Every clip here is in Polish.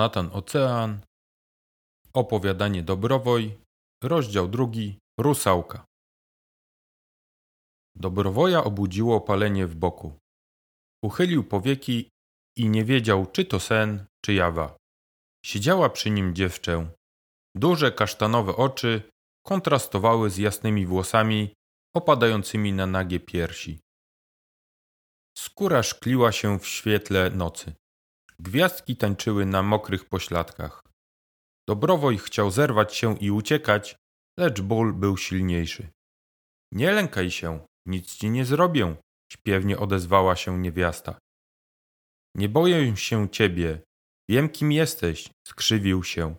Jonatan Ocean, opowiadanie Dobrowoj, rozdział drugi, Rusałka. Dobrowoja obudziło palenie w boku. Uchylił powieki i nie wiedział, czy to sen, czy jawa. Siedziała przy nim dziewczę. Duże kasztanowe oczy kontrastowały z jasnymi włosami opadającymi na nagie piersi. Skóra szkliła się w świetle nocy. Gwiazdki tańczyły na mokrych pośladkach. Dobrowoj chciał zerwać się i uciekać, lecz ból był silniejszy. Nie lękaj się, nic ci nie zrobię, śpiewnie odezwała się niewiasta. Nie boję się ciebie, wiem kim jesteś, skrzywił się.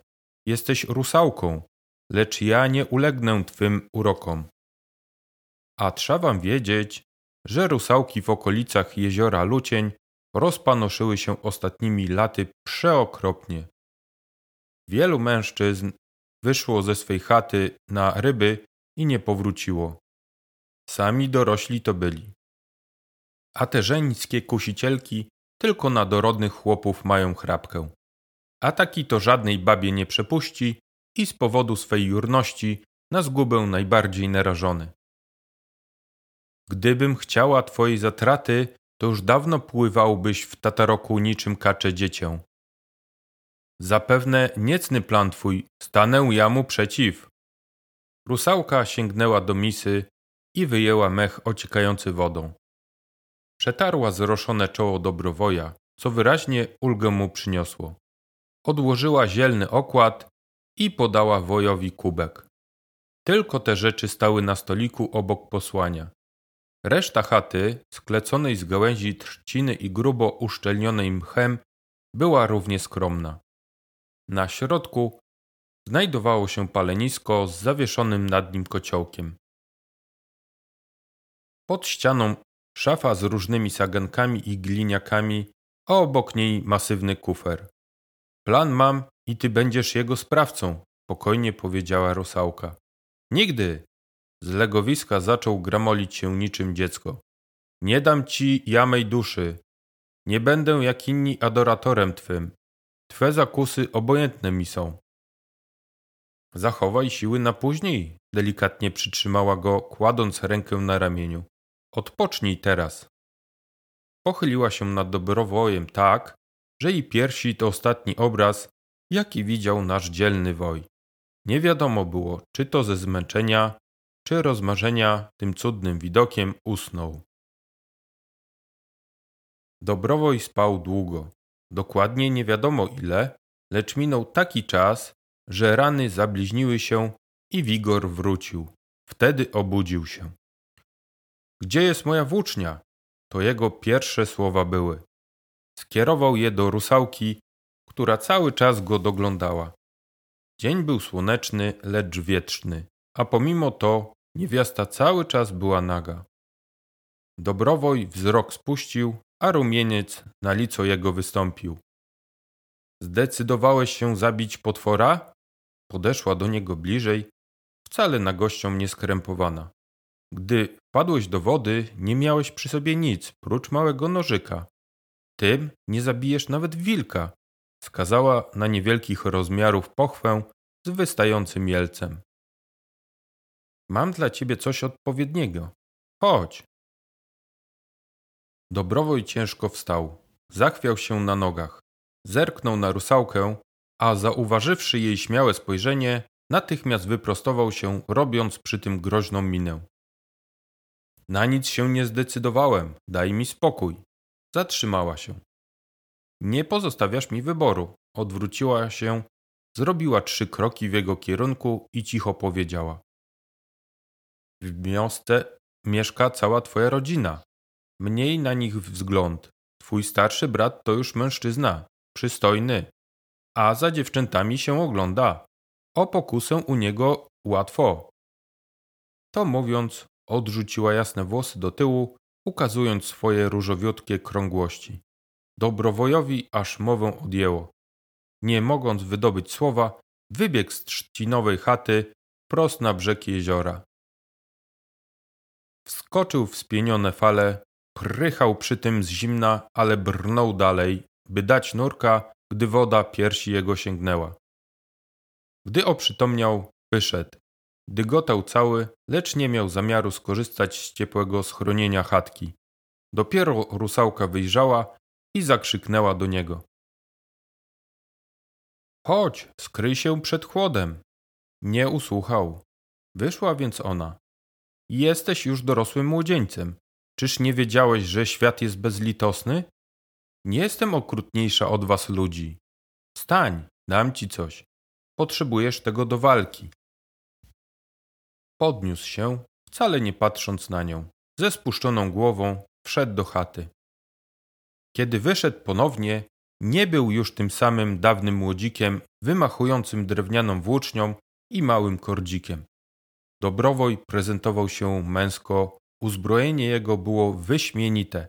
Jesteś rusałką, lecz ja nie ulegnę twym urokom. A trzeba wam wiedzieć, że rusałki w okolicach jeziora Lucień rozpanoszyły się ostatnimi laty przeokropnie. Wielu mężczyzn wyszło ze swej chaty na ryby i nie powróciło. Sami dorośli to byli. A te żeńskie kusicielki tylko na dorodnych chłopów mają chrapkę. A taki to żadnej babie nie przepuści i z powodu swej jurności na zgubę najbardziej narażony. Gdybym chciała twojej zatraty, to już dawno pływałbyś w Tataroku niczym kacze dziecię. Zapewne niecny plan twój, stanę ja mu przeciw. Rusałka sięgnęła do misy i wyjęła mech ociekający wodą. Przetarła zroszone czoło dobrowoja, co wyraźnie ulgę mu przyniosło. Odłożyła zielny okład i podała wojowi kubek. Tylko te rzeczy stały na stoliku obok posłania. Reszta chaty, skleconej z gałęzi trzciny i grubo uszczelnionej mchem, była równie skromna. Na środku znajdowało się palenisko z zawieszonym nad nim kociołkiem. Pod ścianą szafa z różnymi sagankami i gliniakami, a obok niej masywny kufer. Plan mam i ty będziesz jego sprawcą, spokojnie powiedziała Rosałka. Nigdy, z legowiska zaczął gramolić się niczym dziecko. Nie dam ci jamej duszy. Nie będę jak inni adoratorem twym. Twe zakusy obojętne mi są. Zachowaj siły na później, delikatnie przytrzymała go, kładąc rękę na ramieniu. Odpocznij teraz. Pochyliła się nad dobrowojem tak, że i piersi to ostatni obraz, jaki widział nasz dzielny woj. Nie wiadomo było, czy to ze zmęczenia, czy rozmarzenia tym cudnym widokiem usnął. Dobrowoj spał długo, dokładnie nie wiadomo ile, lecz minął taki czas, że rany zabliźniły się i wigor wrócił. Wtedy obudził się. Gdzie jest moja włócznia? To jego pierwsze słowa były. Skierował je do rusałki, która cały czas go doglądała. Dzień był słoneczny, lecz wietrzny a pomimo to niewiasta cały czas była naga. Dobrowoj wzrok spuścił, a rumieniec na lico jego wystąpił. Zdecydowałeś się zabić potwora? Podeszła do niego bliżej, wcale na gościom nie skrępowana. Gdy wpadłeś do wody, nie miałeś przy sobie nic, prócz małego nożyka. Tym nie zabijesz nawet wilka, wskazała na niewielkich rozmiarów pochwę z wystającym jelcem. Mam dla ciebie coś odpowiedniego. Chodź. Dobrowoj ciężko wstał. Zachwiał się na nogach. Zerknął na rusałkę, a zauważywszy jej śmiałe spojrzenie, natychmiast wyprostował się, robiąc przy tym groźną minę. Na nic się nie zdecydowałem, daj mi spokój. Zatrzymała się. Nie pozostawiasz mi wyboru. Odwróciła się, zrobiła trzy kroki w jego kierunku i cicho powiedziała. W wiosce mieszka cała twoja rodzina. Mniej na nich wzgląd. Twój starszy brat to już mężczyzna, przystojny, a za dziewczętami się ogląda. O pokusę u niego łatwo. To mówiąc, odrzuciła jasne włosy do tyłu, ukazując swoje różowiutkie krągłości. Dobrowojowi aż mowę odjęło. Nie mogąc wydobyć słowa, wybiegł z trzcinowej chaty prost na brzeg jeziora. Wskoczył w spienione fale, prychał przy tym z zimna, ale brnął dalej, by dać nurka gdy woda piersi jego sięgnęła. Gdy oprzytomniał, wyszedł. Dygotał cały, lecz nie miał zamiaru skorzystać z ciepłego schronienia chatki. Dopiero rusałka wyjrzała i zakrzyknęła do niego. Chodź, skryj się przed chłodem. Nie usłuchał. Wyszła więc ona. Jesteś już dorosłym młodzieńcem. Czyż nie wiedziałeś, że świat jest bezlitosny? Nie jestem okrutniejsza od was ludzi. Stań, dam ci coś. Potrzebujesz tego do walki. Podniósł się, wcale nie patrząc na nią. Ze spuszczoną głową wszedł do chaty. Kiedy wyszedł ponownie, nie był już tym samym dawnym młodzikiem wymachującym drewnianą włócznią i małym kordzikiem. Dobrowoj prezentował się męsko, uzbrojenie jego było wyśmienite.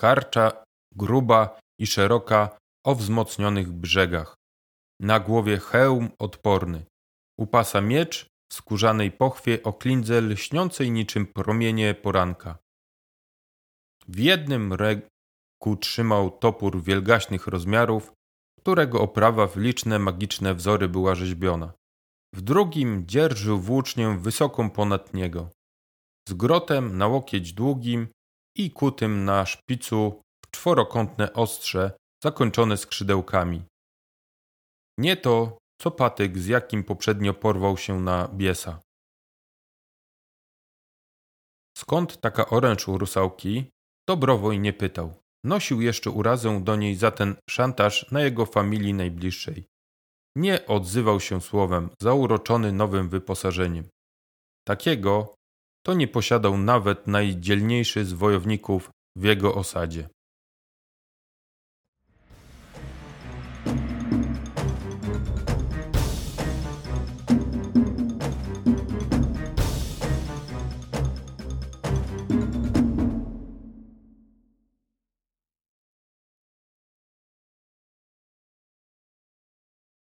Karcza gruba i szeroka o wzmocnionych brzegach. Na głowie hełm odporny. U pasa miecz w skórzanej pochwie o klindze lśniącej niczym promienie poranka. W jednym ręku trzymał topór wielgaśnych rozmiarów, którego oprawa w liczne magiczne wzory była rzeźbiona. W drugim dzierżył włócznię wysoką ponad niego, z grotem na łokieć długim i kutym na szpicu w czworokątne ostrze zakończone skrzydełkami. Nie to, co patyk, z jakim poprzednio porwał się na biesa. Skąd taka oręcz u rusałki? Dobrowoj nie pytał. Nosił jeszcze urazę do niej za ten szantaż na jego familii najbliższej. Nie odzywał się słowem, zauroczony nowym wyposażeniem. Takiego to nie posiadał nawet najdzielniejszy z wojowników w jego osadzie.